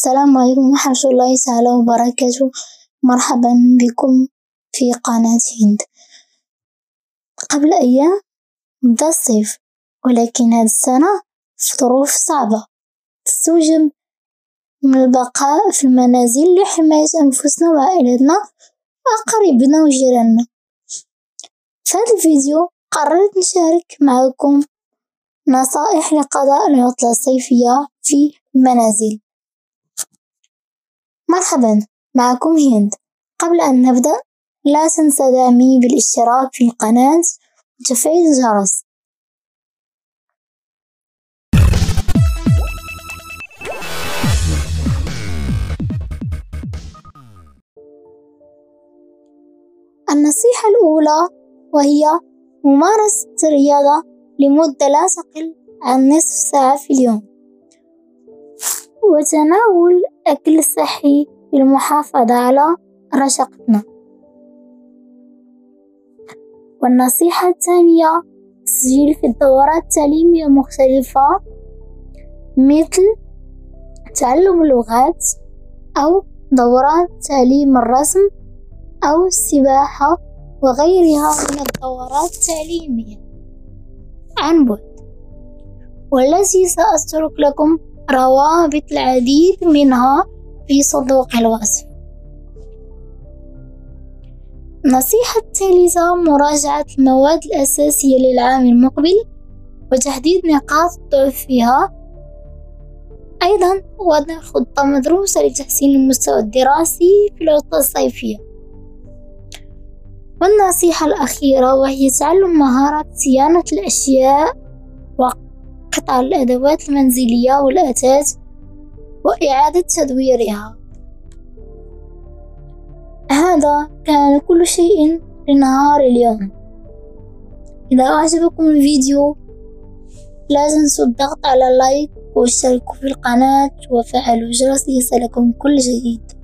السلام عليكم ورحمة الله تعالى وبركاته. مرحبا بكم في قناة هند. قبل أيام بدا الصيف ولكن هاد السنة في ظروف صعبة. تستوجب من البقاء في المنازل لحماية أنفسنا وعائلتنا وأقاربنا وجيراننا. في هذا الفيديو قررت نشارك معكم نصائح لقضاء العطلة الصيفية في المنازل. مرحبا معكم هند. قبل أن نبدأ لا تنسى دعمي بالاشتراك في القناة وتفعيل الجرس النصيحة الأولى وهي ممارسة الرياضة لمدة لا تقل عن نصف ساعة في اليوم. وتناول أكل صحي للمحافظة على رشاقتنا والنصيحة الثانية تسجيل في الدورات التعليمية المختلفة مثل تعلم اللغات أو دورات تعليم الرسم أو السباحة وغيرها من الدورات التعليمية. عن بعد. والتي سأترك لكم روابط العديد منها في صندوق الوصف. النصيحة الثالثة مراجعة المواد الأساسية للعام المقبل وتحديد نقاط الضعف فيها أيضا وضع خطة مدروسة لتحسين المستوى الدراسي في العطلة الصيفية. والنصيحة الأخيرة وهي تعلم مهارة صيانة الأشياء وقطع الأدوات المنزلية والأثاث وإعادة تدويرها. هذا كان كل شيء لنهار اليوم. إذا أعجبكم الفيديو لا تنسوا الضغط على لايك واشتركوا في القناة وفعلوا الجرس ليصلكم كل جديد.